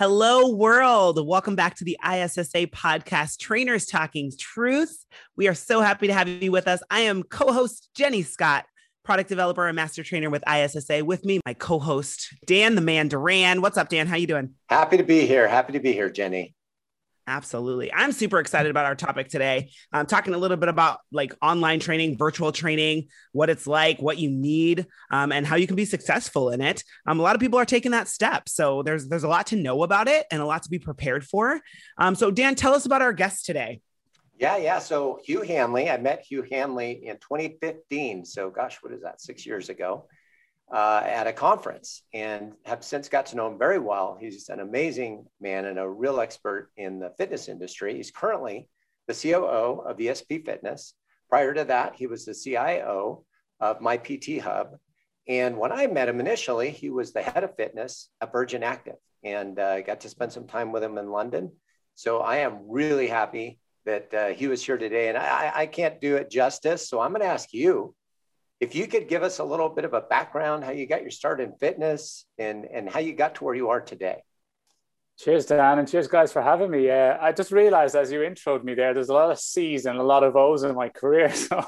Hello, world. Welcome back to the ISSA podcast, Trainers Talking Truth. We are so happy to have you with us. I am co host Jenny Scott, product developer and master trainer with ISSA. With me, my co host, Dan the Man Duran. What's up, Dan? How you doing? Happy to be here. Happy to be here, Jenny. Absolutely. I'm super excited about our topic today. I'm talking a little bit about like online training, virtual training, what it's like, what you need, um, and how you can be successful in it. Um, a lot of people are taking that step. So there's there's a lot to know about it and a lot to be prepared for. Um, so Dan, tell us about our guest today. Yeah, yeah. So Hugh Hanley, I met Hugh Hanley in 2015. So gosh, what is that? Six years ago uh, at a conference and have since got to know him very well. He's an amazing man and a real expert in the fitness industry. He's currently the COO of ESP Fitness. Prior to that, he was the CIO of My PT Hub. And when I met him initially, he was the head of fitness at Virgin Active and uh, got to spend some time with him in London. So I am really happy that uh, he was here today. And I, I can't do it justice. So I'm going to ask you if you could give us a little bit of a background, how you got your start in fitness and, and how you got to where you are today. Cheers, Dan, and cheers, guys, for having me. Uh, I just realized as you introed me there, there's a lot of C's and a lot of O's in my career. So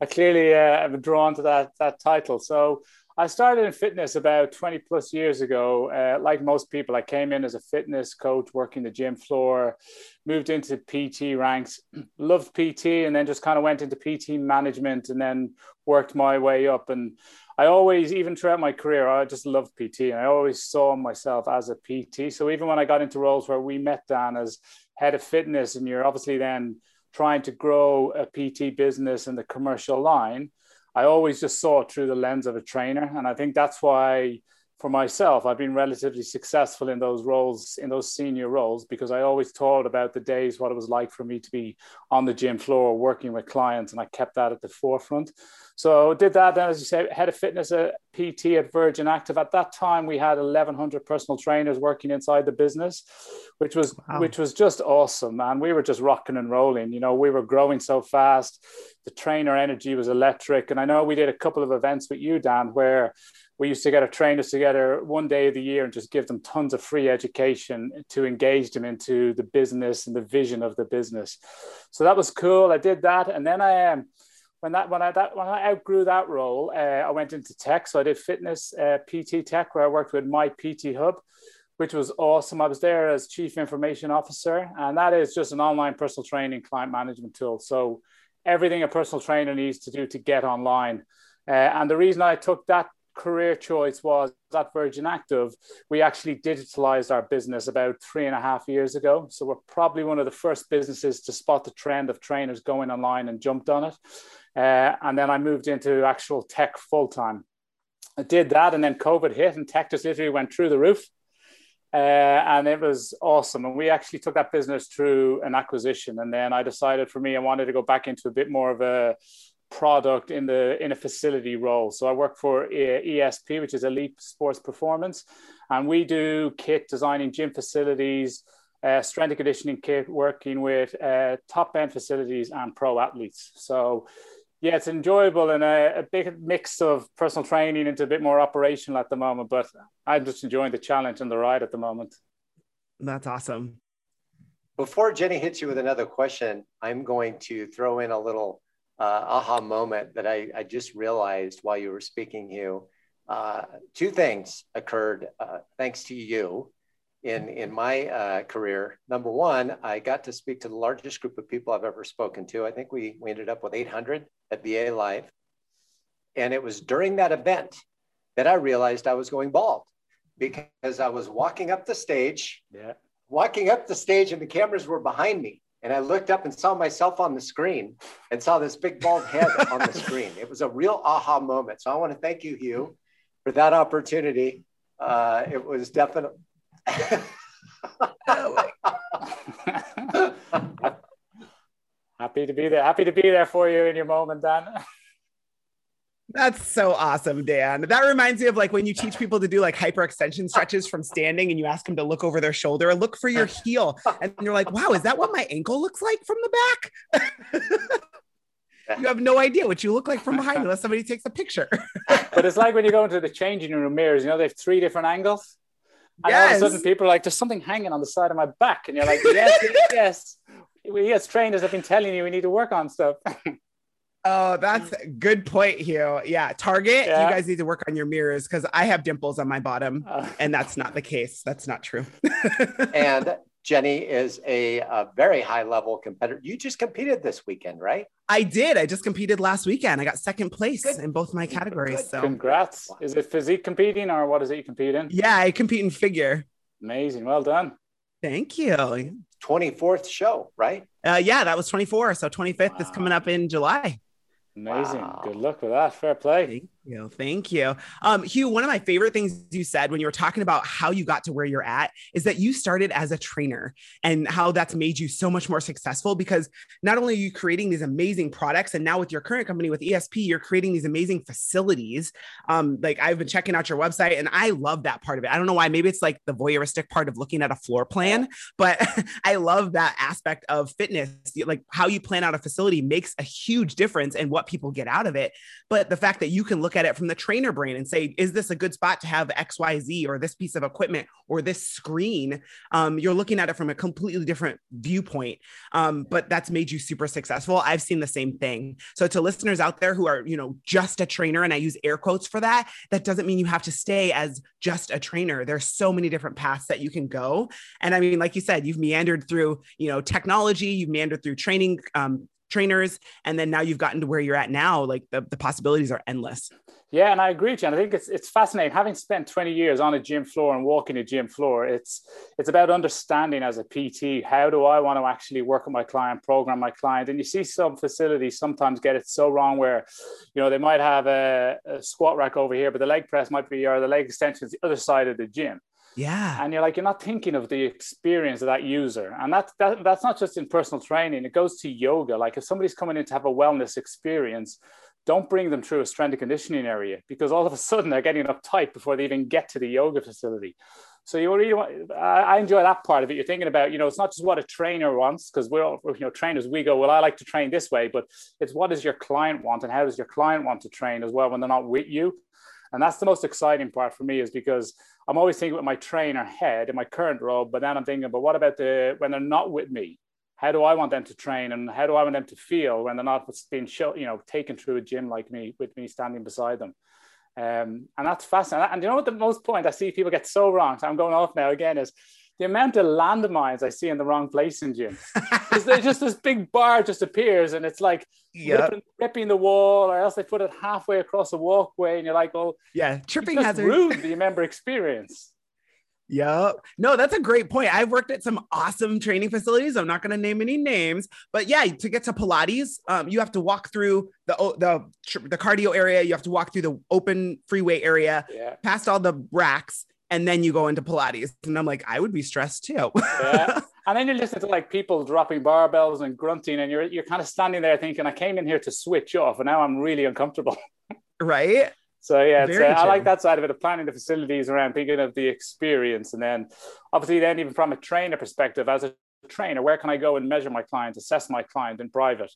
I clearly uh, am drawn to that, that title. So I started in fitness about 20 plus years ago. Uh, like most people, I came in as a fitness coach, working the gym floor, moved into PT ranks, loved PT, and then just kind of went into PT management and then worked my way up. And I always, even throughout my career, I just loved PT. And I always saw myself as a PT. So even when I got into roles where we met Dan as head of fitness, and you're obviously then trying to grow a PT business in the commercial line, I always just saw it through the lens of a trainer. And I think that's why, for myself, I've been relatively successful in those roles, in those senior roles, because I always thought about the days, what it was like for me to be on the gym floor working with clients. And I kept that at the forefront. So did that. Then, as you say, head of fitness uh, at PT at Virgin Active. At that time, we had 1,100 personal trainers working inside the business, which was wow. which was just awesome, man. We were just rocking and rolling. You know, we were growing so fast. The trainer energy was electric, and I know we did a couple of events with you, Dan, where we used to get our trainers together one day of the year and just give them tons of free education to engage them into the business and the vision of the business. So that was cool. I did that, and then I. Um, when that when I that when I outgrew that role, uh, I went into tech. So I did fitness uh, PT tech, where I worked with my PT Hub, which was awesome. I was there as chief information officer, and that is just an online personal training client management tool. So everything a personal trainer needs to do to get online. Uh, and the reason I took that career choice was at Virgin Active, we actually digitalized our business about three and a half years ago. So we're probably one of the first businesses to spot the trend of trainers going online and jumped on it. Uh, and then I moved into actual tech full time. I did that, and then COVID hit, and tech just literally went through the roof. Uh, and it was awesome. And we actually took that business through an acquisition. And then I decided for me, I wanted to go back into a bit more of a product in the in a facility role. So I work for ESP, which is Elite Sports Performance, and we do kit designing gym facilities, uh, strength and conditioning kit, working with uh, top end facilities and pro athletes. So yeah, it's enjoyable and a, a, big mix of personal training into a bit more operational at the moment. But I'm just enjoying the challenge and the ride at the moment. That's awesome. Before Jenny hits you with another question, I'm going to throw in a little uh, aha moment that I, I, just realized while you were speaking, Hugh. Uh, two things occurred uh, thanks to you in in my uh, career. Number one, I got to speak to the largest group of people I've ever spoken to. I think we we ended up with 800 at BA Live, and it was during that event that I realized I was going bald because I was walking up the stage. Yeah. Walking up the stage, and the cameras were behind me. And I looked up and saw myself on the screen and saw this big bald head on the screen. It was a real aha moment. So I want to thank you, Hugh, for that opportunity. Uh, it was definitely. Happy to be there. Happy to be there for you in your moment, Dan. That's so awesome, Dan. That reminds me of like when you teach people to do like hyperextension stretches from standing and you ask them to look over their shoulder, look for your heel. And you're like, wow, is that what my ankle looks like from the back? you have no idea what you look like from behind unless somebody takes a picture. but it's like when you go into the changing room mirrors, you know, they have three different angles. And yes. all of a sudden people are like, there's something hanging on the side of my back. And you're like, yes, yes. We as trainers have been telling you we need to work on stuff. Oh, that's a good point, Hugh. Yeah, Target, yeah. you guys need to work on your mirrors because I have dimples on my bottom, uh, and that's not the case. That's not true. and Jenny is a, a, very high level competitor. You just competed this weekend, right? I did. I just competed last weekend. I got second place good. in both my categories. Good. So congrats. Is it physique competing or what is it you compete in? Yeah, I compete in figure. Amazing. Well done. Thank you. 24th show, right? Uh, yeah, that was 24. So 25th wow. is coming up in July. Amazing. Wow. Good luck with that. Fair play. Thank you. Thank you. Um, Hugh, one of my favorite things you said when you were talking about how you got to where you're at is that you started as a trainer and how that's made you so much more successful because not only are you creating these amazing products, and now with your current company with ESP, you're creating these amazing facilities. Um, like I've been checking out your website and I love that part of it. I don't know why. Maybe it's like the voyeuristic part of looking at a floor plan, but I love that aspect of fitness. Like how you plan out a facility makes a huge difference in what people get out of it. But the fact that you can look at it from the trainer brain and say, is this a good spot to have XYZ or this piece of equipment or this screen? Um, you're looking at it from a completely different viewpoint. Um, but that's made you super successful. I've seen the same thing. So to listeners out there who are, you know, just a trainer, and I use air quotes for that, that doesn't mean you have to stay as just a trainer. There's so many different paths that you can go. And I mean, like you said, you've meandered through, you know, technology, you've meandered through training, um, trainers and then now you've gotten to where you're at now like the, the possibilities are endless. Yeah and i agree with you and i think it's it's fascinating. Having spent 20 years on a gym floor and walking a gym floor it's it's about understanding as a pt how do i want to actually work with my client program my client? And you see some facilities sometimes get it so wrong where you know they might have a, a squat rack over here but the leg press might be or the leg extension is the other side of the gym yeah. And you're like, you're not thinking of the experience of that user. And that, that that's not just in personal training, it goes to yoga. Like if somebody's coming in to have a wellness experience, don't bring them through a strength and conditioning area because all of a sudden they're getting uptight before they even get to the yoga facility. So you really want, I enjoy that part of it. You're thinking about, you know, it's not just what a trainer wants because we're all, you know, trainers, we go, well, I like to train this way, but it's what does your client want and how does your client want to train as well when they're not with you? And that's the most exciting part for me is because I'm always thinking with my trainer head in my current role, but then I'm thinking, but what about the when they're not with me? How do I want them to train and how do I want them to feel when they're not being show, you know, taken through a gym like me with me standing beside them? Um, and that's fascinating. And you know what the most point I see people get so wrong. So I'm going off now again is the amount of landmines I see in the wrong place in gym. there's just this big bar just appears and it's like yep. ripping, ripping, the wall, or else they put it halfway across a walkway, and you're like, "Well, yeah, tripping hazard." Rude the member experience. Yeah. No, that's a great point. I've worked at some awesome training facilities. I'm not going to name any names, but yeah, to get to Pilates, um, you have to walk through the the the cardio area. You have to walk through the open freeway area, yeah. past all the racks, and then you go into Pilates. And I'm like, I would be stressed too. yeah. And then you listen to like people dropping barbells and grunting, and you're you're kind of standing there thinking, I came in here to switch off, and now I'm really uncomfortable. right. So yeah, uh, I like that side of it of planning the facilities around thinking of the experience, and then obviously then even from a trainer perspective, as a trainer, where can I go and measure my client, assess my client in private?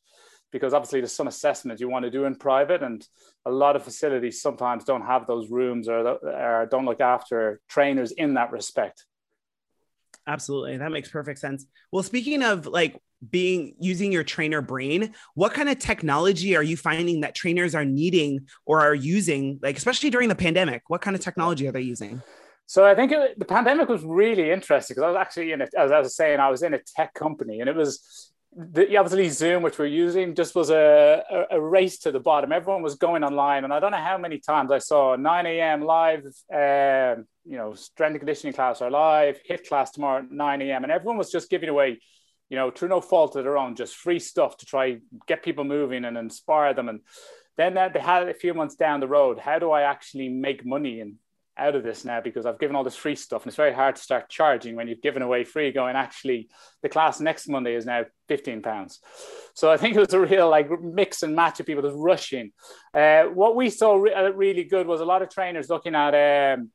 Because obviously there's some assessment you want to do in private, and a lot of facilities sometimes don't have those rooms or, or don't look after trainers in that respect. Absolutely. That makes perfect sense. Well, speaking of like being using your trainer brain, what kind of technology are you finding that trainers are needing or are using, like especially during the pandemic? What kind of technology are they using? So I think it, the pandemic was really interesting because I was actually in it, as I was saying, I was in a tech company and it was the, obviously Zoom, which we're using, just was a, a, a, race to the bottom. Everyone was going online, and I don't know how many times I saw 9 a.m. live, um, you know, strength and conditioning class are live HIIT class tomorrow at 9 a.m. And everyone was just giving away, you know, through no fault of their own, just free stuff to try get people moving and inspire them. And then they had a few months down the road, how do I actually make money and out of this now because I've given all this free stuff and it's very hard to start charging when you've given away free going actually the class next Monday is now 15 pounds. So I think it was a real like mix and match of people just rushing. Uh, what we saw re- uh, really good was a lot of trainers looking at um,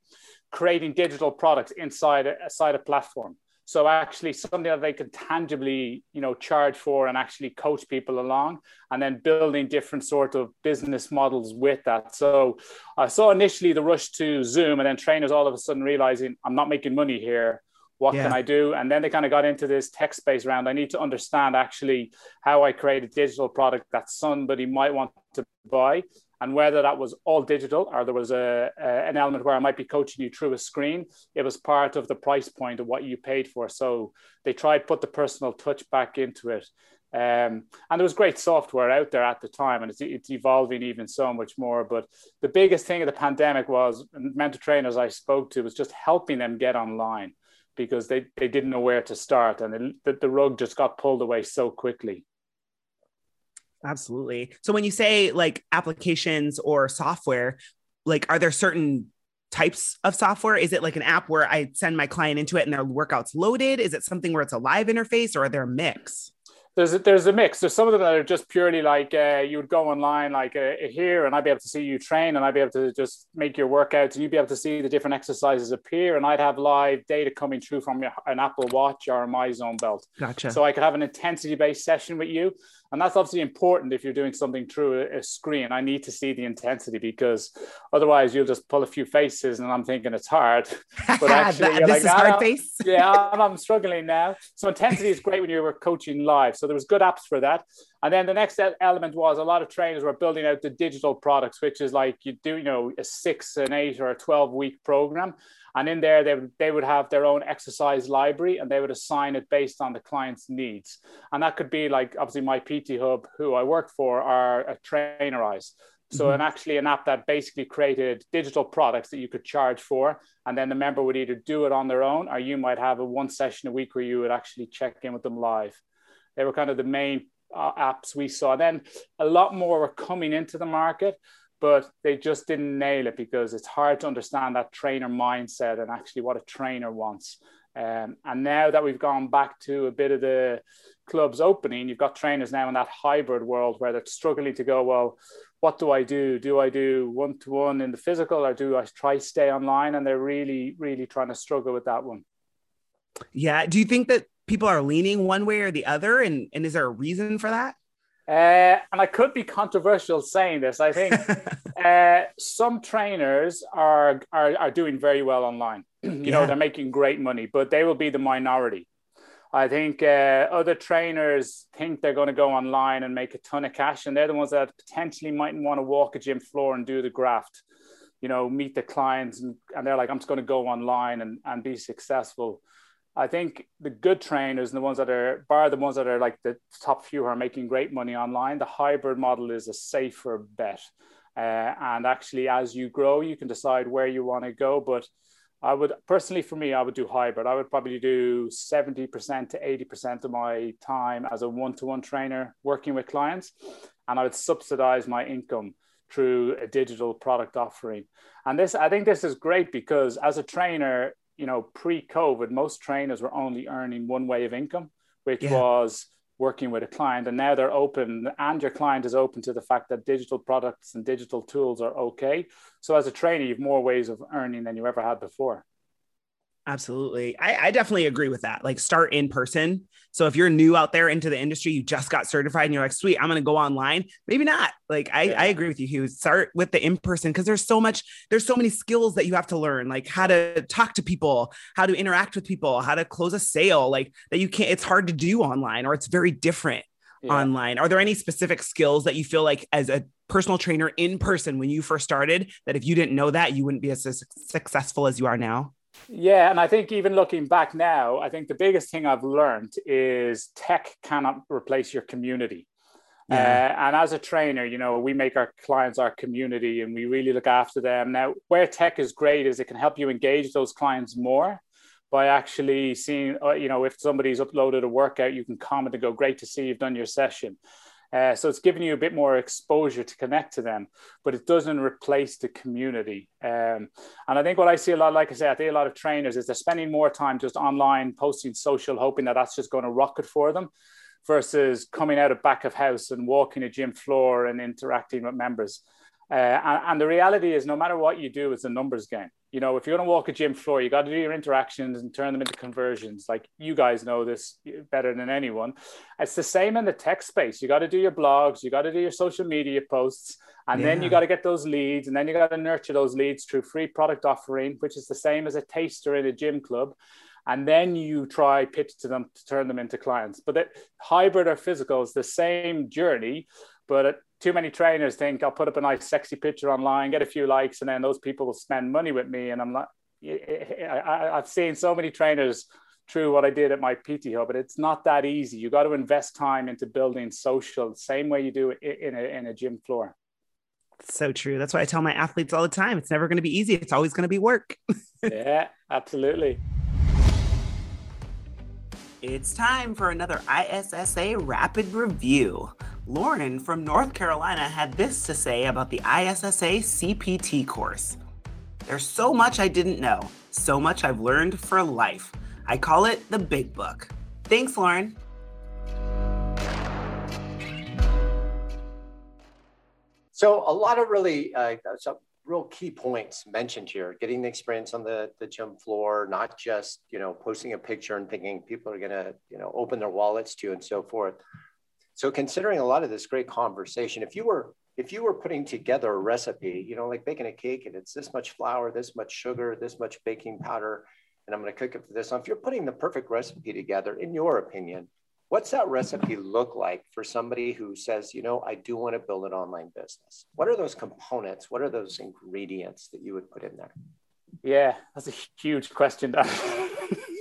creating digital products inside a, inside a platform. So actually something that they can tangibly, you know, charge for and actually coach people along and then building different sort of business models with that. So I saw initially the rush to Zoom and then trainers all of a sudden realizing I'm not making money here. What yeah. can I do? And then they kind of got into this tech space round. I need to understand actually how I create a digital product that somebody might want to buy and whether that was all digital or there was a, a, an element where I might be coaching you through a screen, it was part of the price point of what you paid for. So they tried put the personal touch back into it. Um, and there was great software out there at the time, and it's, it's evolving even so much more. But the biggest thing of the pandemic was mental trainers I spoke to was just helping them get online because they, they didn't know where to start, and the, the rug just got pulled away so quickly. Absolutely. So when you say like applications or software, like are there certain types of software? Is it like an app where I send my client into it and their workouts loaded? Is it something where it's a live interface or are there a mix? there's a, there's a mix. There's some of them that are just purely like uh, you would go online like uh, here, and I'd be able to see you train, and I'd be able to just make your workouts, and you'd be able to see the different exercises appear, and I'd have live data coming through from an Apple Watch or a MyZone belt. Gotcha. So I could have an intensity based session with you, and that's obviously important if you're doing something through a, screen. I need to see the intensity because otherwise you'll just pull a few faces, and I'm thinking it's hard. But actually, this like, is hard ah, face. yeah, I'm, I'm struggling now. So intensity is great when you were coaching live. So there was good apps for that. And then the next element was a lot of trainers were building out the digital products, which is like you do, you know, a six, an eight, or a 12 week program. And in there, they would, they would have their own exercise library and they would assign it based on the client's needs. And that could be like, obviously, my PT Hub, who I work for, are a Trainerize. So, mm-hmm. and actually, an app that basically created digital products that you could charge for. And then the member would either do it on their own or you might have a one session a week where you would actually check in with them live. They were kind of the main uh, apps we saw. Then a lot more were coming into the market, but they just didn't nail it because it's hard to understand that trainer mindset and actually what a trainer wants. Um, and now that we've gone back to a bit of the clubs opening, you've got trainers now in that hybrid world where they're struggling to go, well, what do I do? Do I do one to one in the physical or do I try stay online? And they're really, really trying to struggle with that one. Yeah. Do you think that people are leaning one way or the other and, and is there a reason for that uh, and I could be controversial saying this. I think uh, some trainers are, are are doing very well online. you yeah. know, they're making great money, but they will be the minority. I think uh, other trainers think they're going to go online and make a ton of cash, and they're the ones that potentially mightn't want to walk a gym floor and do the graft. You know, meet the clients, and, and they're like, I'm just going to go online and, and be successful. I think the good trainers and the ones that are, bar the ones that are like the top few who are making great money online, the hybrid model is a safer bet. Uh, and actually, as you grow, you can decide where you want to go. But I would personally, for me, I would do hybrid. I would probably do 70% to 80% of my time as a one to one trainer working with clients. And I would subsidize my income through a digital product offering. And this, I think this is great because as a trainer, you know, pre-COVID, most trainers were only earning one way of income, which yeah. was working with a client. And now they're open, and your client is open to the fact that digital products and digital tools are okay. So as a trainer, you have more ways of earning than you ever had before. Absolutely. I, I, definitely agree with that. Like start in person. So if you're new out there into the industry, you just got certified and you're like, sweet, I'm going to go online. Maybe not. Like I, yeah. I agree with you, Hugh. Start with the in person because there's so much, there's so many skills that you have to learn, like how to talk to people, how to interact with people, how to close a sale, like that you can't, it's hard to do online or it's very different yeah. online. Are there any specific skills that you feel like as a personal trainer in person when you first started that if you didn't know that, you wouldn't be as successful as you are now? Yeah, and I think even looking back now, I think the biggest thing I've learned is tech cannot replace your community. Yeah. Uh, and as a trainer, you know, we make our clients our community and we really look after them. Now, where tech is great is it can help you engage those clients more by actually seeing, uh, you know, if somebody's uploaded a workout, you can comment and go, great to see you've done your session. Uh, so it's giving you a bit more exposure to connect to them, but it doesn't replace the community. Um, and I think what I see a lot, like I say, I think a lot of trainers is they're spending more time just online, posting social, hoping that that's just going to rocket for them versus coming out of back of house and walking a gym floor and interacting with members. Uh, and, and, the reality is, no matter what you do, it's a numbers game. You know, if you're going to walk a gym floor, you got to do your interactions and turn them into conversions. Like you guys know this better than anyone. It's the same in the tech space. You got to do your blogs, you got to do your social media posts, and yeah. then you got to get those leads, and then you got to nurture those leads through free product offering, which is the same as a taster in a gym club and then you try pitch to them to turn them into clients. But that hybrid or physical is the same journey, but too many trainers think I'll put up a nice sexy picture online, get a few likes, and then those people will spend money with me. And I'm like, I, have seen so many trainers through what I did at my PT hub, but it's not that easy. You got to invest time into building social, same way you do in a, in a gym floor. So true. That's why I tell my athletes all the time. It's never going to be easy. It's always going to be work. yeah, absolutely. It's time for another ISSA rapid review. Lauren from North Carolina had this to say about the ISSA CPT course. There's so much I didn't know, so much I've learned for life. I call it the big book. Thanks, Lauren. So, a lot of really uh, real key points mentioned here getting the experience on the, the gym floor not just you know posting a picture and thinking people are going to you know open their wallets to and so forth so considering a lot of this great conversation if you were if you were putting together a recipe you know like baking a cake and it's this much flour this much sugar this much baking powder and i'm going to cook it for this if you're putting the perfect recipe together in your opinion What's that recipe look like for somebody who says, you know, I do want to build an online business? What are those components? What are those ingredients that you would put in there? Yeah, that's a huge question.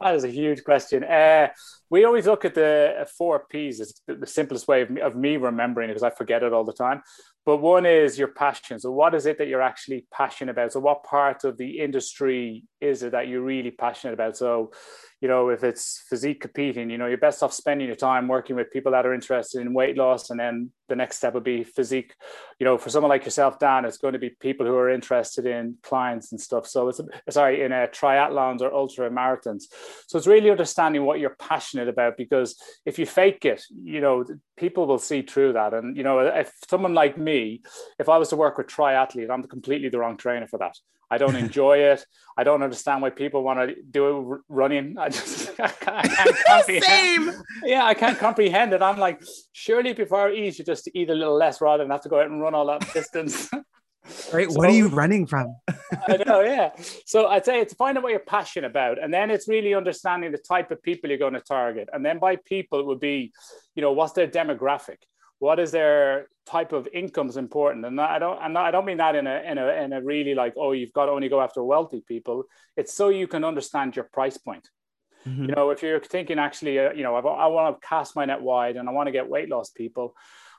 that is a huge question. Uh, we always look at the four P's as the simplest way of me, of me remembering it because I forget it all the time. But one is your passion. So, what is it that you're actually passionate about? So, what part of the industry is it that you're really passionate about? So, you know, if it's physique competing, you know, you're best off spending your time working with people that are interested in weight loss. And then the next step would be physique. You know, for someone like yourself, Dan, it's going to be people who are interested in clients and stuff. So it's, sorry, in a uh, triathlons or ultra marathons. So it's really understanding what you're passionate about because if you fake it, you know, people will see through that. And, you know, if someone like me, if I was to work with triathlete, I'm completely the wrong trainer for that. I don't enjoy it. I don't understand why people want to do it running. I just I can't, I can't comprehend. Same. Yeah, I can't comprehend it. I'm like, surely before eat, you just eat a little less rather than have to go out and run all that distance. Right. So, what are you running from? I know, yeah. So I'd say it's find out what you're passionate about. And then it's really understanding the type of people you're going to target. And then by people, it would be, you know, what's their demographic? What is their type of income is important and i don't and i don't mean that in a, in a in a really like oh you've got to only go after wealthy people it's so you can understand your price point mm-hmm. you know if you're thinking actually uh, you know I, I want to cast my net wide and i want to get weight loss people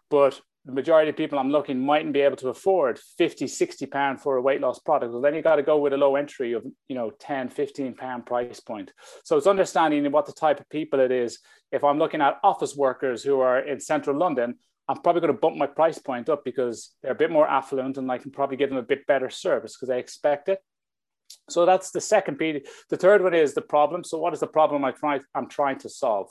but the majority of people I'm looking mightn't be able to afford 50, 60 pound for a weight loss product. Well, then you got to go with a low entry of, you know, 10, 15 pound price point. So it's understanding what the type of people it is. If I'm looking at office workers who are in central London, I'm probably going to bump my price point up because they're a bit more affluent and I can probably give them a bit better service because I expect it. So that's the second piece. The third one is the problem. So what is the problem I try, I'm trying to solve?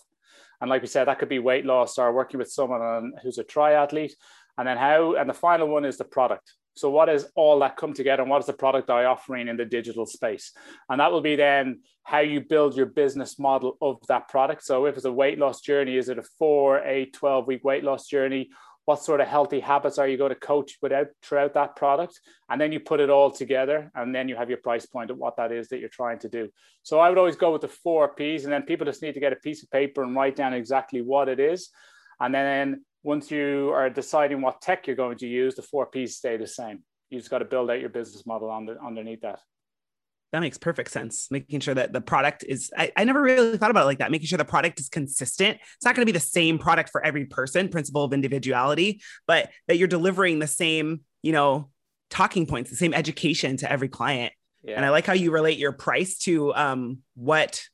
And like we said, that could be weight loss or working with someone who's a triathlete. And then how, and the final one is the product. So, what is all that come together, and what is the product I offering in the digital space? And that will be then how you build your business model of that product. So, if it's a weight loss journey, is it a four, eight, 12 week weight loss journey? What sort of healthy habits are you going to coach without throughout that product? And then you put it all together, and then you have your price point of what that is that you're trying to do. So, I would always go with the four P's, and then people just need to get a piece of paper and write down exactly what it is. And then once you are deciding what tech you're going to use, the four P's stay the same. You just got to build out your business model under, underneath that. That makes perfect sense. Making sure that the product is, I, I never really thought about it like that. Making sure the product is consistent. It's not going to be the same product for every person, principle of individuality, but that you're delivering the same, you know, talking points, the same education to every client. Yeah. And I like how you relate your price to um, what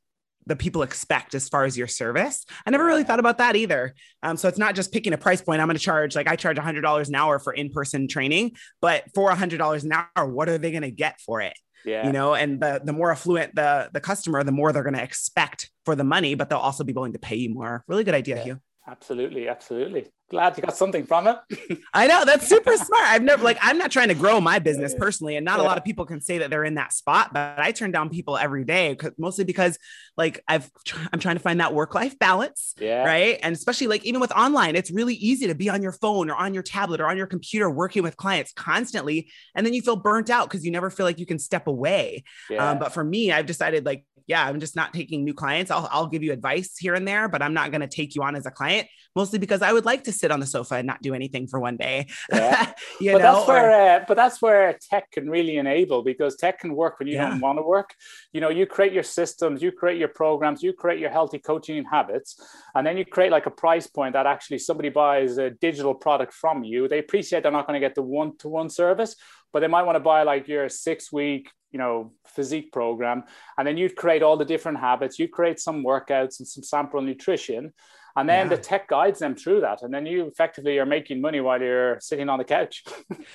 the people expect as far as your service. I never really thought about that either. Um, so it's not just picking a price point. I'm going to charge like I charge $100 an hour for in-person training, but for $100 an hour, what are they going to get for it? Yeah. You know, and the the more affluent the the customer, the more they're going to expect for the money, but they'll also be willing to pay you more. Really good idea, yeah. Hugh. Absolutely, absolutely glad you got something from it. I know that's super smart. I've never like I'm not trying to grow my business personally, and not yeah. a lot of people can say that they're in that spot. But I turn down people every day, mostly because like I've I'm trying to find that work life balance, yeah, right. And especially like even with online, it's really easy to be on your phone or on your tablet or on your computer working with clients constantly, and then you feel burnt out because you never feel like you can step away. Yeah. Um, but for me, I've decided like yeah, I'm just not taking new clients. I'll, I'll give you advice here and there, but I'm not going to take you on as a client, mostly because I would like to sit on the sofa and not do anything for one day. Yeah. you but know, that's where, uh, but that's where tech can really enable because tech can work when you yeah. don't want to work. You know, you create your systems, you create your programs, you create your healthy coaching habits, and then you create like a price point that actually somebody buys a digital product from you. They appreciate they're not going to get the one to one service, but they might want to buy like your six week you know physique program and then you'd create all the different habits you'd create some workouts and some sample nutrition and then yeah. the tech guides them through that. And then you effectively are making money while you're sitting on the couch.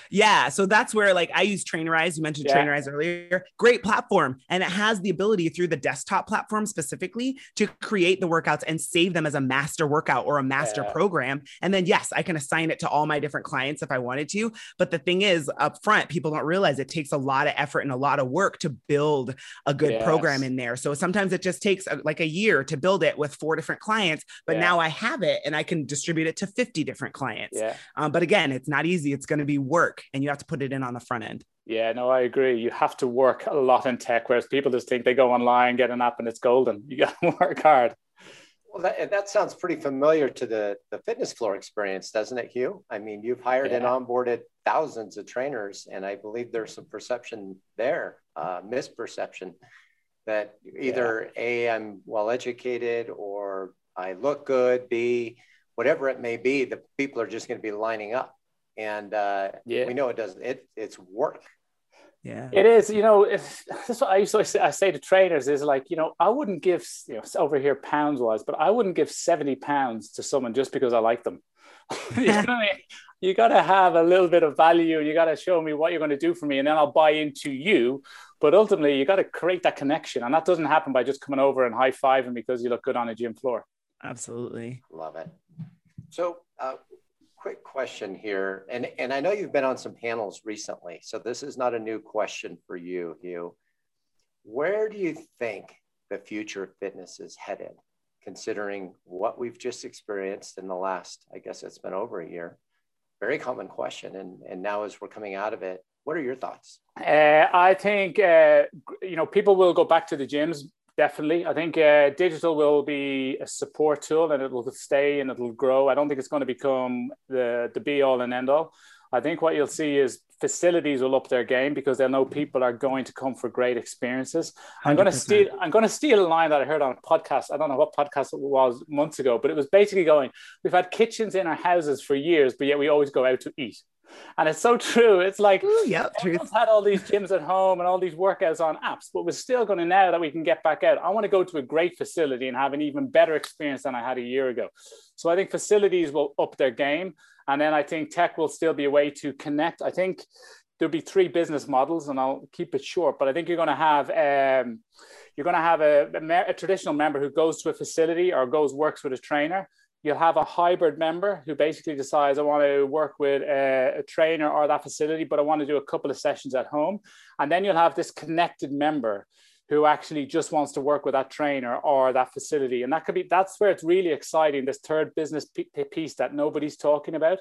Yeah so that's where like i use trainerize. You mentioned yeah. trainerize earlier. Great platform. And it has the ability through the desktop platform specifically to create the workouts and save them as a master workout or a master yeah. program. And then yes i can assign it to all my different clients if i wanted to. But the thing is up front people don't realize it takes a lot of effort and a lot of work to build a good yes. program in there. So sometimes it just takes a, like a year to build it with four different clients but now now I have it and I can distribute it to 50 different clients. Yeah. Um, but again, it's not easy. It's going to be work and you have to put it in on the front end. Yeah, no, I agree. You have to work a lot in tech, whereas people just think they go online, get an app, and it's golden. You got to work hard. Well, that, that sounds pretty familiar to the, the fitness floor experience, doesn't it, Hugh? I mean, you've hired yeah. and onboarded thousands of trainers, and I believe there's some perception there, uh, misperception, that either yeah. A, I'm well educated, or I look good, B, whatever it may be, the people are just going to be lining up. And uh, yeah. we know it doesn't, it, it's work. Yeah, it is. You know, if that's what I used to say, I say to trainers is like, you know, I wouldn't give, you know, over here pounds wise, but I wouldn't give 70 pounds to someone just because I like them. you know I mean? You got to have a little bit of value. You got to show me what you're going to do for me, and then I'll buy into you. But ultimately, you got to create that connection, and that doesn't happen by just coming over and high fiving because you look good on a gym floor. Absolutely. Love it. So, uh, quick question here. And, and I know you've been on some panels recently. So, this is not a new question for you, Hugh. Where do you think the future of fitness is headed, considering what we've just experienced in the last, I guess it's been over a year? Very common question. And, and now, as we're coming out of it, what are your thoughts? Uh, I think uh, you know people will go back to the gyms Definitely. I think uh, digital will be a support tool and it will stay and it'll grow. I don't think it's going to become the, the be all and end all. I think what you'll see is facilities will up their game because they'll know people are going to come for great experiences. i am going to steal. I'm going to steal a line that I heard on a podcast. I don't know what podcast it was months ago, but it was basically going. We've had kitchens in our houses for years, but yet we always go out to eat. And it's so true. It's like Ooh, yeah, truth. had all these gyms at home and all these workouts on apps, but we're still going to now that we can get back out. I want to go to a great facility and have an even better experience than I had a year ago. So I think facilities will up their game. And then I think tech will still be a way to connect. I think there'll be three business models, and I'll keep it short. But I think you're going to have um, you're going to have a, a, a traditional member who goes to a facility or goes works with a trainer you'll have a hybrid member who basically decides I want to work with a, a, trainer or that facility, but I want to do a couple of sessions at home. And then you'll have this connected member who actually just wants to work with that trainer or that facility. And that could be, that's where it's really exciting, this third business piece that nobody's talking about.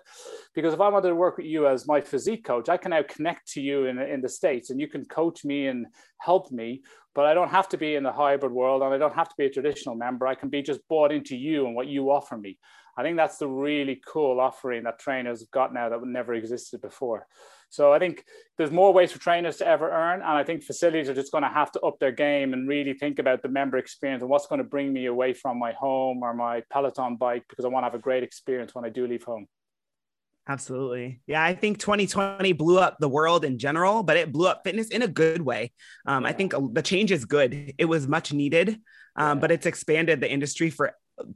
Because if I wanted to work with you as my physique coach, I can now connect to you in, in the States and you can coach me and help me. But I don't have to be in the hybrid world and I don't have to be a traditional member. I can be just bought into you and what you offer me. I think that's the really cool offering that trainers have got now that never existed before. So I think there's more ways for trainers to ever earn. And I think facilities are just going to have to up their game and really think about the member experience and what's going to bring me away from my home or my Peloton bike because I want to have a great experience when I do leave home. Absolutely. Yeah, I think 2020 blew up the world in general, but it blew up fitness in a good way. Um, I think the change is good. It was much needed, um, but it's expanded the industry for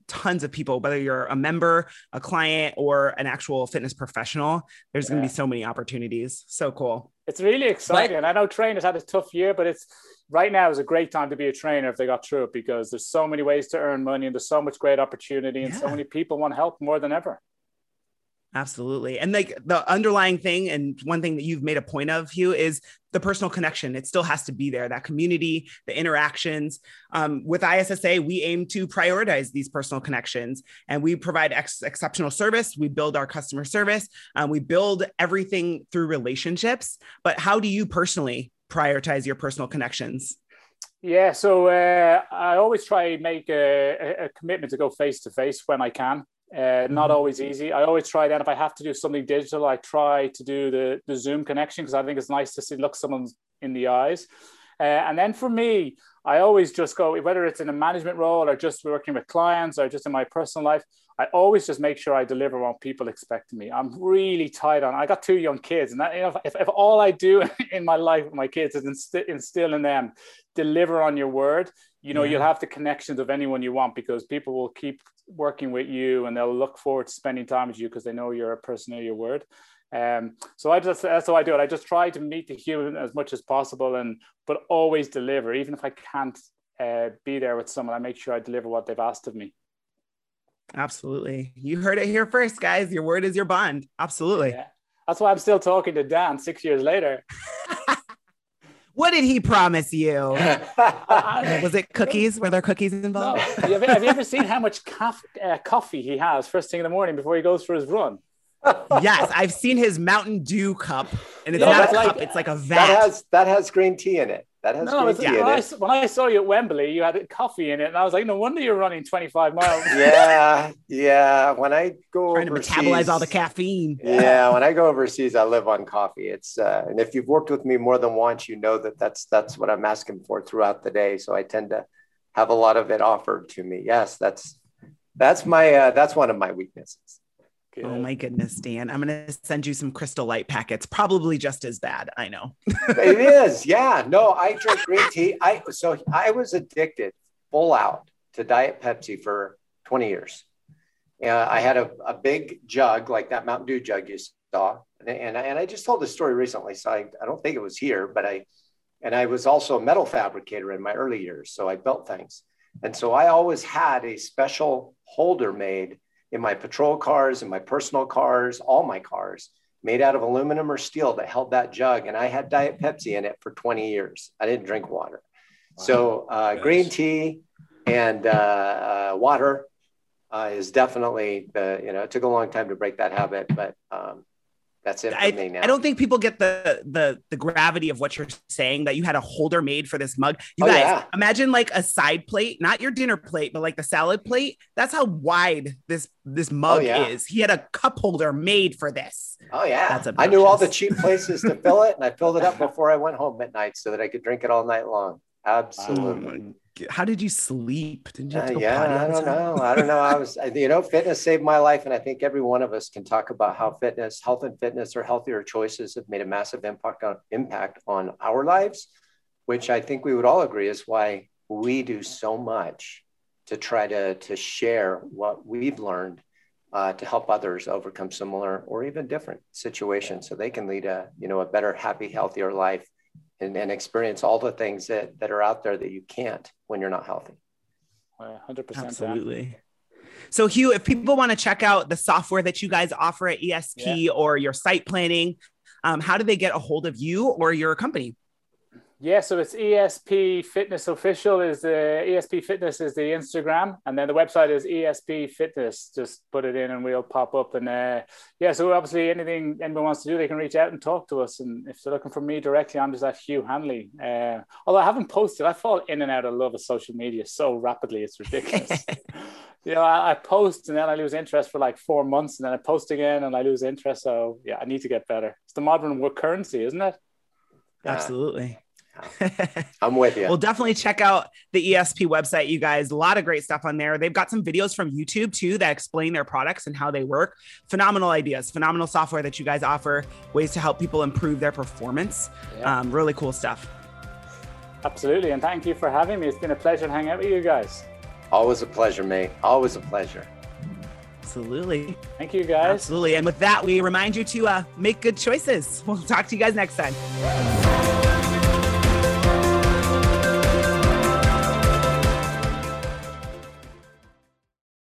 tons of people, whether you're a member, a client, or an actual fitness professional. There's yeah. going to be so many opportunities. So cool. It's really exciting. But, I know trainers had a tough year, but it's right now is a great time to be a trainer if they got through it because there's so many ways to earn money and there's so much great opportunity and yeah. so many people want help more than ever. Absolutely. And like the underlying thing, and one thing that you've made a point of, Hugh, is the personal connection. It still has to be there, that community, the interactions. Um, with ISSA, we aim to prioritize these personal connections and we provide ex- exceptional service. We build our customer service. Um, we build everything through relationships. But how do you personally prioritize your personal connections? Yeah, so uh, I always try make a, a commitment to go face to face when I can. Uh, not mm-hmm. always easy. I always try then if I have to do something digital, I try to do the, the Zoom connection because I think it's nice to see look someone in the eyes. Uh, and then for me, I always just go whether it's in a management role or just working with clients or just in my personal life. I always just make sure I deliver what people expect of me. I'm really tight on. I got two young kids, and that, you know, if, if all I do in my life with my kids is instill, instill in them, deliver on your word, you know, yeah. you'll have the connections of anyone you want because people will keep working with you and they'll look forward to spending time with you because they know you're a person of your word. Um, so I just that's how I do it. I just try to meet the human as much as possible, and but always deliver, even if I can't uh, be there with someone. I make sure I deliver what they've asked of me. Absolutely. You heard it here first, guys. Your word is your bond. Absolutely. Yeah. That's why I'm still talking to Dan six years later. what did he promise you? Was it cookies? Were there cookies involved? No. Have, you, have you ever seen how much uh, coffee he has first thing in the morning before he goes for his run? yes, I've seen his Mountain Dew cup, and it's yeah, not a like, cup; it's like a vat. That has that has green tea in it. That has no, green tea when in I. When I saw you at Wembley, you had coffee in it, and I was like, no wonder you're running 25 miles. yeah, yeah. When I go trying overseas, to metabolize all the caffeine. Yeah, when I go overseas, I live on coffee. It's uh, and if you've worked with me more than once, you know that that's that's what I'm asking for throughout the day. So I tend to have a lot of it offered to me. Yes, that's that's my uh, that's one of my weaknesses. Good. Oh my goodness, Dan. I'm going to send you some crystal light packets. Probably just as bad. I know. it is. Yeah. No, I drink green tea. I so I was addicted full out to Diet Pepsi for 20 years. Uh, I had a, a big jug like that Mountain Dew jug you saw. And, and, I, and I just told this story recently. So I, I don't think it was here, but I, and I was also a metal fabricator in my early years. So I built things. And so I always had a special holder made in my patrol cars, in my personal cars, all my cars made out of aluminum or steel that held that jug. And I had Diet Pepsi in it for 20 years. I didn't drink water. Wow. So uh, green tea and uh, uh, water uh, is definitely the, you know, it took a long time to break that habit, but um, that's it I. I don't think people get the the the gravity of what you're saying that you had a holder made for this mug. You oh, guys yeah. imagine like a side plate, not your dinner plate, but like the salad plate. That's how wide this this oh, mug oh, yeah. is. He had a cup holder made for this. Oh yeah. That's I knew all the cheap places to fill it and I filled it up before I went home at night so that I could drink it all night long. Absolutely. Oh how did you sleep? Didn't you? Uh, yeah, I don't know. I don't know. I was, you know, fitness saved my life, and I think every one of us can talk about how fitness, health, and fitness, or healthier choices have made a massive impact on impact on our lives, which I think we would all agree is why we do so much to try to to share what we've learned uh, to help others overcome similar or even different situations, so they can lead a you know a better, happy, healthier life and, and experience all the things that, that are out there that you can't when you're not healthy. 100%. Absolutely. So, Hugh, if people want to check out the software that you guys offer at ESP yeah. or your site planning, um, how do they get a hold of you or your company? Yeah, so it's ESP Fitness Official is the ESP Fitness is the Instagram, and then the website is ESP Fitness. Just put it in, and we'll pop up. And uh, yeah, so obviously anything anyone wants to do, they can reach out and talk to us. And if they're looking for me directly, I'm just at Hugh Hanley. Uh, although I haven't posted, I fall in and out of love of social media so rapidly, it's ridiculous. you know, I, I, post and then I lose interest for like four months, and then I post again and I lose interest. So yeah, I need to get better. It's the modern work currency, isn't it? Absolutely. I'm with you. well, definitely check out the ESP website, you guys. A lot of great stuff on there. They've got some videos from YouTube too that explain their products and how they work. Phenomenal ideas, phenomenal software that you guys offer, ways to help people improve their performance. Yeah. Um, really cool stuff. Absolutely. And thank you for having me. It's been a pleasure to hang out with you guys. Always a pleasure, mate. Always a pleasure. Absolutely. Thank you, guys. Absolutely. And with that, we remind you to uh, make good choices. We'll talk to you guys next time.